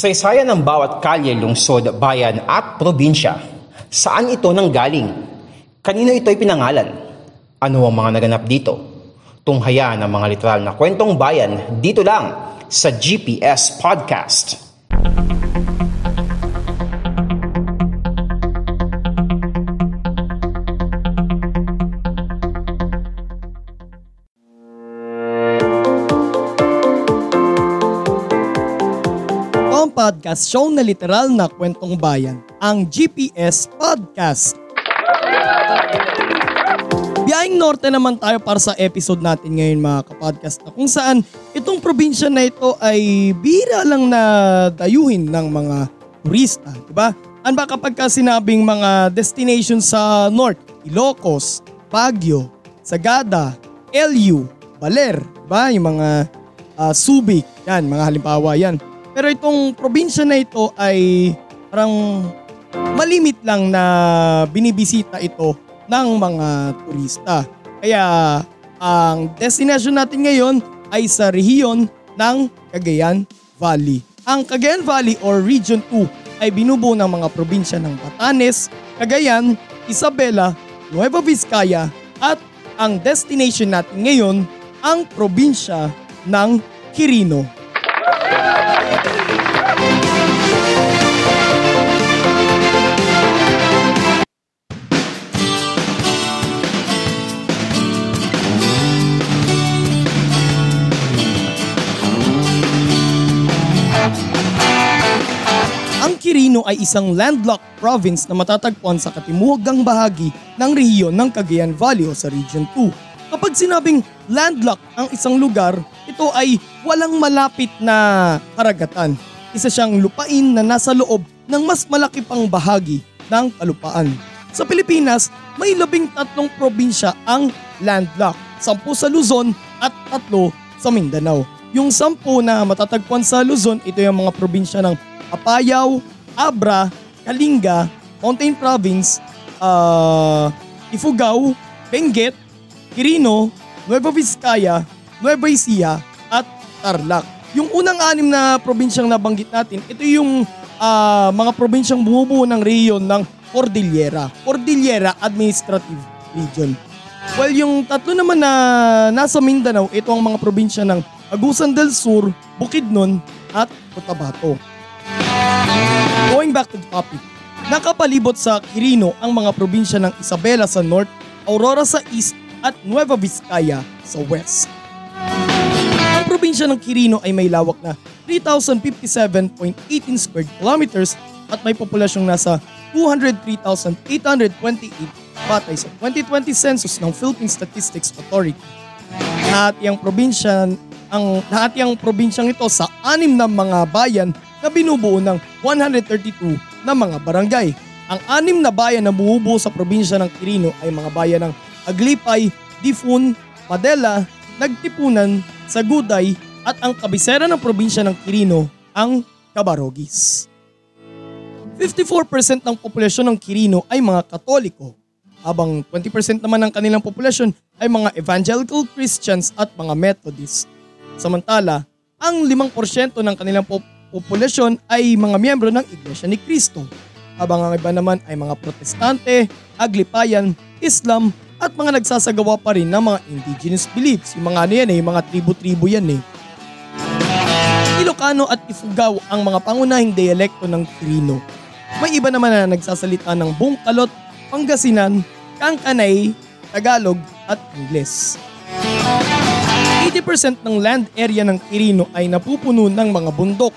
Kasaysayan ng bawat kalye, lungsod, bayan at probinsya. Saan ito nanggaling? Kanino ito'y pinangalan? Ano ang mga naganap dito? Tunghaya ng mga literal na kwentong bayan dito lang sa GPS Podcast. ang podcast show na literal na kwentong bayan, ang GPS Podcast. Biyahing Norte naman tayo para sa episode natin ngayon mga kapodcast na kung saan itong probinsya na ito ay bira lang na dayuhin ng mga turista, di ba? Ano ba kapag ka sinabing mga destination sa North, Ilocos, Baguio, Sagada, LU, Baler, ba? Yung mga uh, Subic, yan, mga halimbawa yan. Pero itong probinsya na ito ay parang malimit lang na binibisita ito ng mga turista. Kaya ang destination natin ngayon ay sa rehiyon ng Cagayan Valley. Ang Cagayan Valley or Region 2 ay binubuo ng mga probinsya ng Batanes, Cagayan, Isabela, Nueva Vizcaya at ang destination natin ngayon ang probinsya ng Quirino. Ay isang landlocked province na matatagpuan sa katimugang bahagi ng rehiyon ng Cagayan Valley o sa Region 2. Kapag sinabing landlocked ang isang lugar, ito ay walang malapit na karagatan. Isa siyang lupain na nasa loob ng mas malaki pang bahagi ng kalupaan. Sa Pilipinas, may labing tatlong probinsya ang landlocked. Sampu sa Luzon at tatlo sa Mindanao. Yung sampu na matatagpuan sa Luzon, ito yung mga probinsya ng Apayao, Abra, Kalinga, Mountain Province, uh, Ifugao, Benguet, Quirino, Nueva Vizcaya, Nueva Ecija at Tarlac. Yung unang anim na probinsyang nabanggit natin, ito yung uh, mga probinsyang bumubuo ng rehiyon ng Cordillera, Cordillera Administrative Region. Well, yung tatlo naman na nasa Mindanao, ito ang mga probinsya ng Agusan del Sur, Bukidnon at Cotabato. Going back to the topic, nakapalibot sa Quirino ang mga probinsya ng Isabela sa north, Aurora sa east at Nueva Vizcaya sa west. Ang probinsya ng Quirino ay may lawak na 3,057.18 square kilometers at may populasyong nasa 203,828 batay sa 2020 census ng Philippine Statistics Authority. Lahat yung probinsya ang lahat yung probinsyang ito sa anim na mga bayan na binubuo ng 132 na mga barangay. Ang anim na bayan na bumubuo sa probinsya ng Quirino ay mga bayan ng Aglipay, Difun, Padela, Nagtipunan, Saguday at ang kabisera ng probinsya ng Quirino ang Cabarogis. 54% ng populasyon ng Quirino ay mga Katoliko, habang 20% naman ng kanilang populasyon ay mga Evangelical Christians at mga Methodists. Samantala, ang 5% ng kanilang pop- populasyon ay mga miyembro ng Iglesia ni Cristo, habang ang iba naman ay mga protestante, aglipayan, Islam, at mga nagsasagawa pa rin ng mga indigenous beliefs. Yung mga ano yan eh, mga tribu-tribu yan eh. Ilocano at Ifugao ang mga pangunahing dialekto ng Quirino. May iba naman na nagsasalita ng Bungkalot, Pangasinan, Kangkanay, Tagalog at Ingles. 80% ng land area ng Quirino ay napupuno ng mga bundok.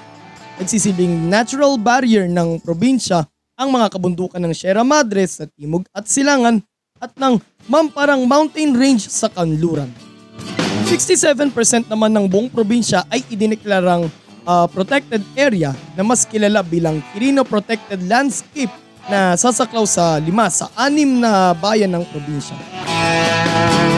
Nagsisilbing natural barrier ng probinsya ang mga kabundukan ng Sierra Madre sa timog at silangan at ng Mamparang Mountain Range sa kanluran. 67% naman ng buong probinsya ay idineklarang uh, protected area na mas kilala bilang Quirino Protected Landscape na sasaklaw sa lima sa anim na bayan ng probinsya.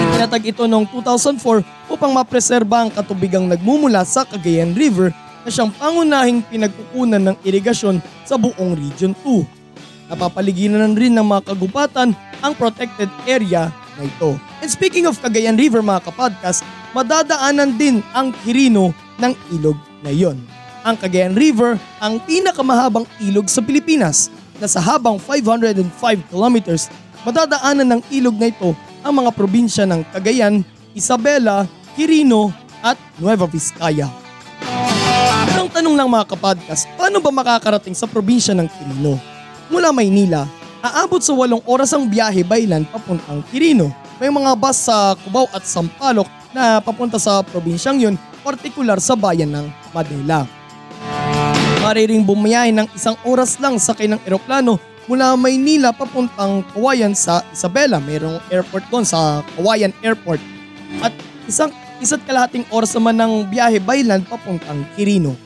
Itinatag ito noong 2004 upang mapreserba ang katubigang nagmumula sa Cagayan River na siyang pangunahing pinagkukunan ng irigasyon sa buong Region 2. Napapaligiran rin ng mga kagubatan ang protected area na ito. And speaking of Cagayan River mga kapodcast, madadaanan din ang Quirino ng ilog na iyon. Ang Cagayan River ang pinakamahabang ilog sa Pilipinas na sa habang 505 kilometers madadaanan ng ilog na ito ang mga probinsya ng Cagayan, Isabela, Quirino at Nueva Vizcaya. Ang tanong ng mga kapodcast, paano ba makakarating sa probinsya ng Quirino? Mula Maynila, aabot sa walong oras ang biyahe by land papuntang Quirino. May mga bus sa Cubao at Sampaloc na papunta sa probinsyang yun, partikular sa bayan ng Manila. Mariring bumiyahe ng isang oras lang sakay ng eroplano mula Maynila papuntang Kawayan sa Isabela. Mayroong airport doon sa Kawayan Airport. At isang isa't kalahating oras naman ng biyahe by land papuntang Quirino.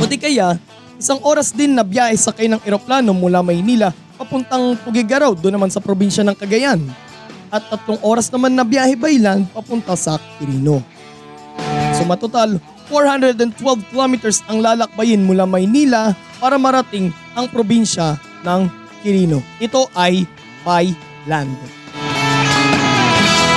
O di kaya, isang oras din na biyahe sakay ng eroplano mula Maynila papuntang Tugigaraw doon naman sa probinsya ng Cagayan. At tatlong oras naman na biyahe by land papunta sa Quirino. So matotal, 412 kilometers ang lalakbayin mula Maynila para marating ang probinsya ng Quirino. Ito ay by land.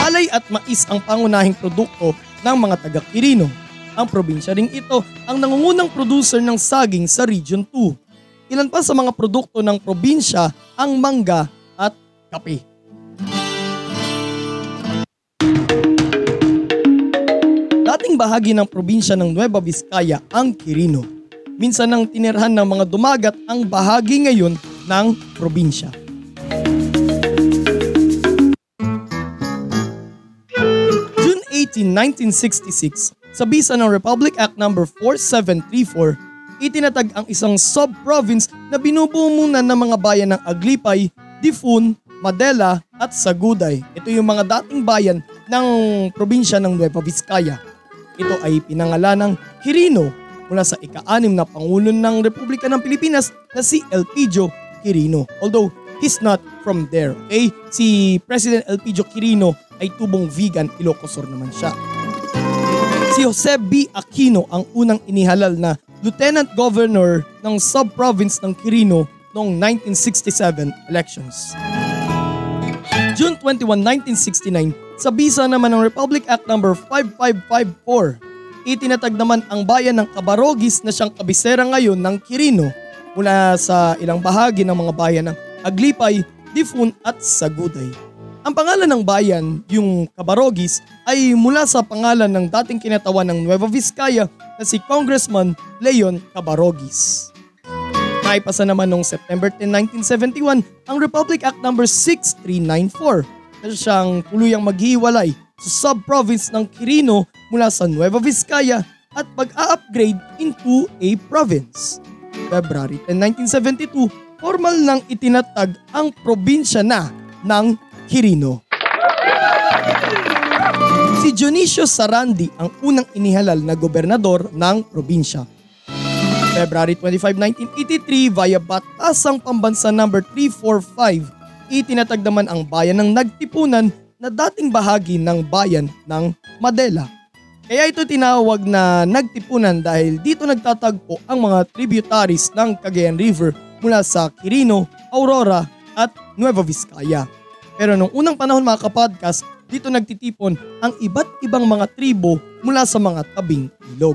Palay at mais ang pangunahing produkto ng mga taga Quirino. Ang probinsya ring ito ang nangungunang producer ng saging sa Region 2. Ilan pa sa mga produkto ng probinsya ang mangga at kape. Dating bahagi ng probinsya ng Nueva Vizcaya ang Quirino. Minsan nang tinirhan ng mga dumagat ang bahagi ngayon ng probinsya. June 18, 1966, sa bisa ng Republic Act No. 4734, itinatag ang isang sub-province na binubuo muna ng mga bayan ng Aglipay, Difun, Madela at Saguday. Ito yung mga dating bayan ng probinsya ng Nueva Vizcaya. Ito ay pinangalan ng Quirino mula sa ika-anim na Pangulo ng Republika ng Pilipinas na si Elpidio Quirino. Although he's not from there, okay? Si President Elpidio Quirino ay tubong vegan, Ilocosur naman siya. Si Jose B. Aquino ang unang inihalal na Lieutenant Governor ng sub-province ng Quirino noong 1967 elections. June 21, 1969, sa bisa naman ng Republic Act No. 5554, itinatag naman ang bayan ng Cabarogis na siyang kabisera ngayon ng Quirino mula sa ilang bahagi ng mga bayan ng Aglipay, Difun at Saguday. Ang pangalan ng bayan, yung Cabarogis, ay mula sa pangalan ng dating kinatawan ng Nueva Vizcaya na si Congressman Leon Cabarogis. Naipasa naman noong September 10, 1971 ang Republic Act No. 6394 na siyang tuluyang maghiwalay sa sub-province ng Quirino mula sa Nueva Vizcaya at pag-a-upgrade into a province. February 10, 1972, formal nang itinatag ang probinsya na ng Quirino. Si Dionisio Sarandi ang unang inihalal na gobernador ng probinsya. February 25, 1983 via Batasang Pambansa No. 345, itinatag naman ang bayan ng Nagtipunan na dating bahagi ng bayan ng Madela. Kaya ito tinawag na Nagtipunan dahil dito nagtatagpo ang mga tributaries ng Cagayan River mula sa Quirino, Aurora at Nueva Vizcaya. Pero nung unang panahon mga kapodcast, dito nagtitipon ang iba't ibang mga tribo mula sa mga tabing ilog.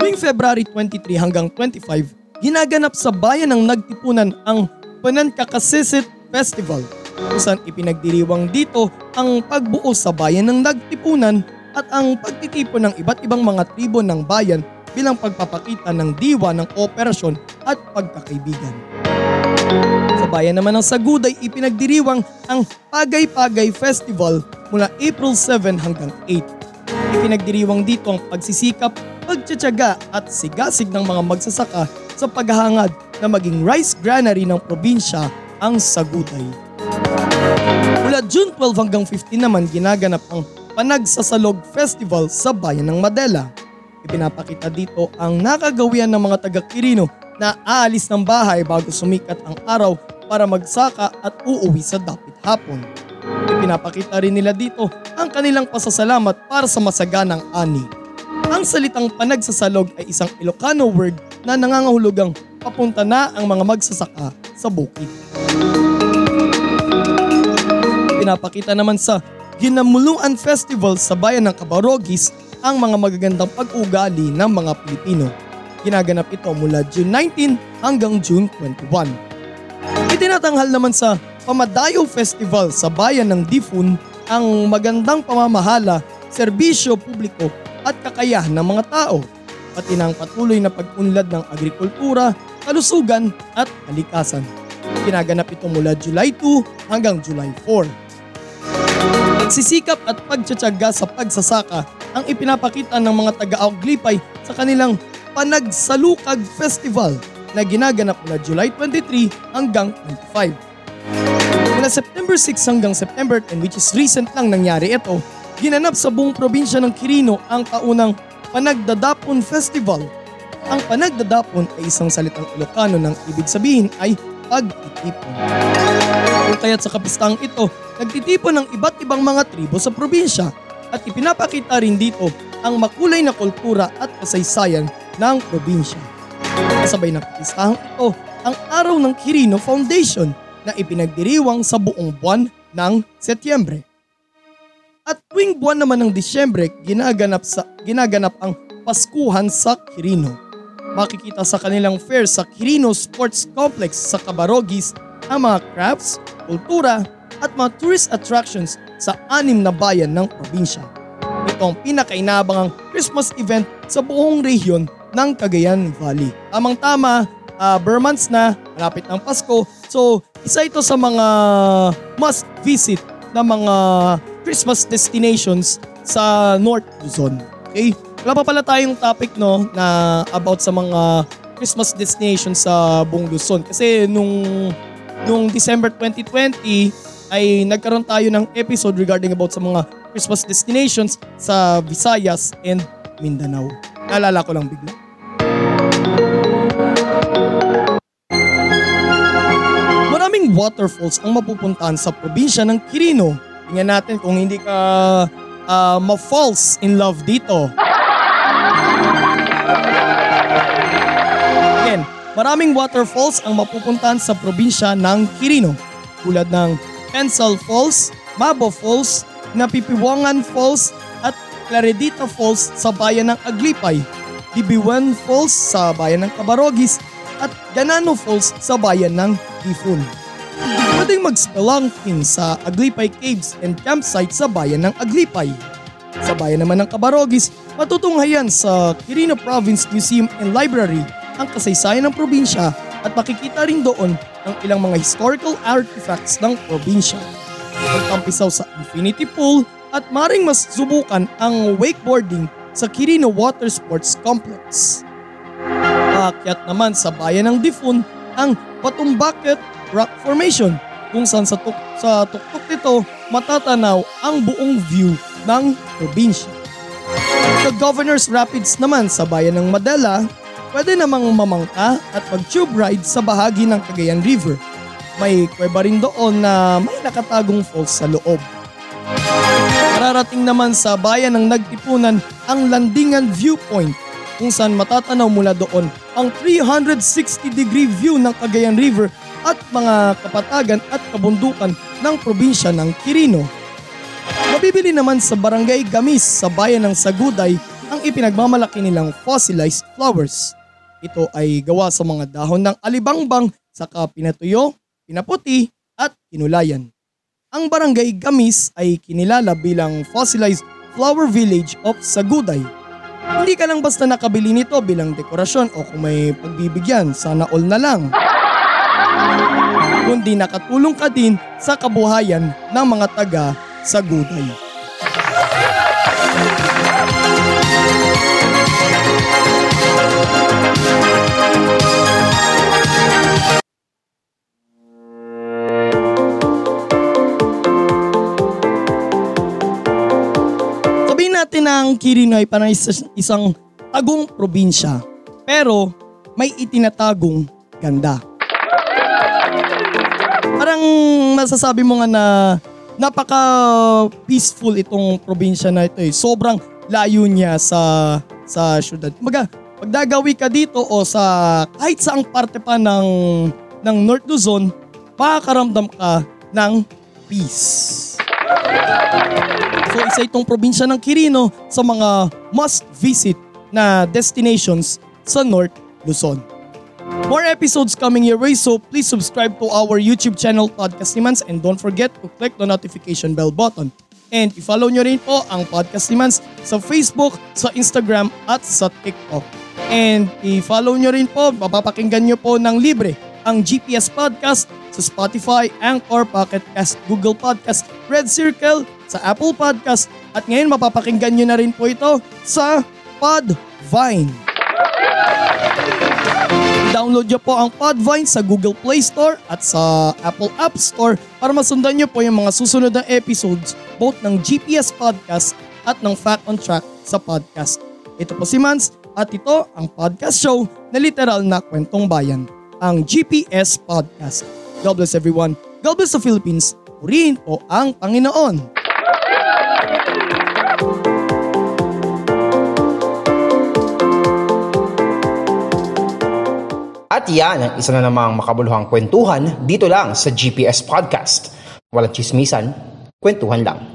Tuwing February 23 hanggang 25, ginaganap sa bayan ng Nagtipunan ang Panankakasisit Festival kung saan ipinagdiriwang dito ang pagbuo sa bayan ng Nagtipunan at ang pagtitipon ng iba't ibang mga tribo ng bayan bilang pagpapakita ng diwa ng operasyon at pagkakaibigan. Sa bayan naman ng Saguday ipinagdiriwang ang Pagay-Pagay Festival mula April 7 hanggang 8. Ipinagdiriwang dito ang pagsisikap, pagtsatsaga at sigasig ng mga magsasaka sa paghahangad na maging rice granary ng probinsya ang Saguday. Mula June 12 hanggang 15 naman ginaganap ang Panagsasalog Festival sa bayan ng Madela. Ipinapakita dito ang nakagawian ng mga taga-Quirino na aalis ng bahay bago sumikat ang araw para magsaka at uuwi sa dapit hapon. Ipinapakita rin nila dito ang kanilang pasasalamat para sa masaganang ani. Ang salitang panagsasalog ay isang Ilocano word na nangangahulugang papunta na ang mga magsasaka sa bukid. Pinapakita naman sa Ginamuluan Festival sa bayan ng Cabarogis ang mga magagandang pag-ugali ng mga Pilipino. Ginaganap ito mula June 19 hanggang June 21. Itinatanghal naman sa Pamadayo Festival sa bayan ng Difun ang magandang pamamahala, serbisyo publiko at kakayah ng mga tao, pati ng patuloy na pag-unlad ng agrikultura, kalusugan at kalikasan. Ginaganap ito mula July 2 hanggang July 4. Pagsisikap at pagtsatsaga sa pagsasaka ang ipinapakita ng mga taga-Auglipay sa kanilang Panagsalukag Festival na ginaganap mula July 23 hanggang 25. Mula September 6 hanggang September 10 which is recent lang nangyari ito, ginanap sa buong probinsya ng Quirino ang kaunang Panagdadapon Festival. Ang Panagdadapon ay isang salitang Ilocano ng ibig sabihin ay pagtitipon. Kung kaya't sa kapistang ito, nagtitipon ng iba't ibang mga tribo sa probinsya at ipinapakita rin dito ang makulay na kultura at kasaysayan ng probinsya. Kasabay ng kapistahang ito ang Araw ng Quirino Foundation na ipinagdiriwang sa buong buwan ng Setyembre. At tuwing buwan naman ng Disyembre, ginaganap, sa, ginaganap ang Paskuhan sa Quirino. Makikita sa kanilang fair sa Quirino Sports Complex sa Cabarogis ang mga crafts, kultura at mga tourist attractions sa anim na bayan ng probinsya. Ito ang pinakainabangang Christmas event sa buong rehiyon ng Cagayan Valley. Tamang tama, uh, bare months na, malapit ng Pasko. So, isa ito sa mga must visit na mga Christmas destinations sa North Luzon. Okay? Wala pa pala tayong topic no na about sa mga Christmas destinations sa buong Luzon kasi nung nung December 2020 ay nagkaroon tayo ng episode regarding about sa mga Christmas destinations sa Visayas and Mindanao. Naalala ko lang bigla. Maraming waterfalls ang mapupuntahan sa probinsya ng Quirino. Tingnan natin kung hindi ka uh, ma-falls in love dito. Again, maraming waterfalls ang mapupuntahan sa probinsya ng Quirino tulad ng Pencil Falls, Mabo Falls, Napipiwangan Falls at Claredita Falls sa bayan ng Aglipay, Dibiwan Falls sa bayan ng Cabarogis at Ganano Falls sa bayan ng Tifun. Pwedeng mag-spelunking sa Aglipay Caves and Campsite sa bayan ng Aglipay. Sa bayan naman ng Cabarogis, matutunghayan sa Quirino Province Museum and Library ang kasaysayan ng probinsya at makikita rin doon ang ilang mga historical artifacts ng probinsya. Pagtampisaw sa Infinity Pool at maring mas subukan ang wakeboarding sa Quirino Water Sports Complex. Paakyat naman sa bayan ng Difun ang Patumbaket Rock Formation kung saan sa, tuk sa tuktok nito matatanaw ang buong view ng probinsya. Sa Governor's Rapids naman sa bayan ng Madela pwede namang mamangka at mag-tube ride sa bahagi ng Cagayan River. May kuweba rin doon na may nakatagong falls sa loob. Mararating naman sa bayan ng Nagtipunan ang Landingan Viewpoint kung saan matatanaw mula doon ang 360 degree view ng Cagayan River at mga kapatagan at kabundukan ng probinsya ng Quirino. Mabibili naman sa Barangay Gamis sa bayan ng Saguday ang ipinagmamalaki nilang fossilized flowers. Ito ay gawa sa mga dahon ng alibangbang saka pinatuyo, pinaputi at kinulayan. Ang barangay Gamis ay kinilala bilang fossilized flower village of Saguday. Hindi ka lang basta nakabili nito bilang dekorasyon o kung may pagbibigyan, sana all na lang. Kundi nakatulong ka din sa kabuhayan ng mga taga Saguday. Ang Kirinoy parang isang tagong probinsya. Pero may itinatagong ganda. Parang masasabi mo nga na napaka peaceful itong probinsya na ito eh. Sobrang layo niya sa sa syudad. Kumbaga, pag dagawi ka dito o sa kahit saang parte pa ng ng North Luzon, makakaramdam ka ng peace. So isa itong probinsya ng Quirino sa mga must-visit na destinations sa North Luzon. More episodes coming your way so please subscribe to our YouTube channel Podcast Nimans and don't forget to click the notification bell button. And i-follow nyo rin po ang Podcast Nimans sa Facebook, sa Instagram at sa TikTok. And i-follow nyo rin po, mapapakinggan nyo po ng libre ang GPS Podcast sa Spotify, Anchor, Pocket Cast, Google Podcast, Red Circle, sa Apple Podcast at ngayon mapapakinggan nyo na rin po ito sa Podvine. Download nyo po ang Podvine sa Google Play Store at sa Apple App Store para masundan nyo po yung mga susunod na episodes both ng GPS Podcast at ng Fact on Track sa podcast. Ito po si Mans at ito ang podcast show na literal na kwentong bayan, ang GPS Podcast. God bless everyone. God bless the Philippines. Purihin po ang Panginoon. At yan ang isa na namang makabuluhang kwentuhan dito lang sa GPS Podcast. Walang chismisan, kwentuhan lang.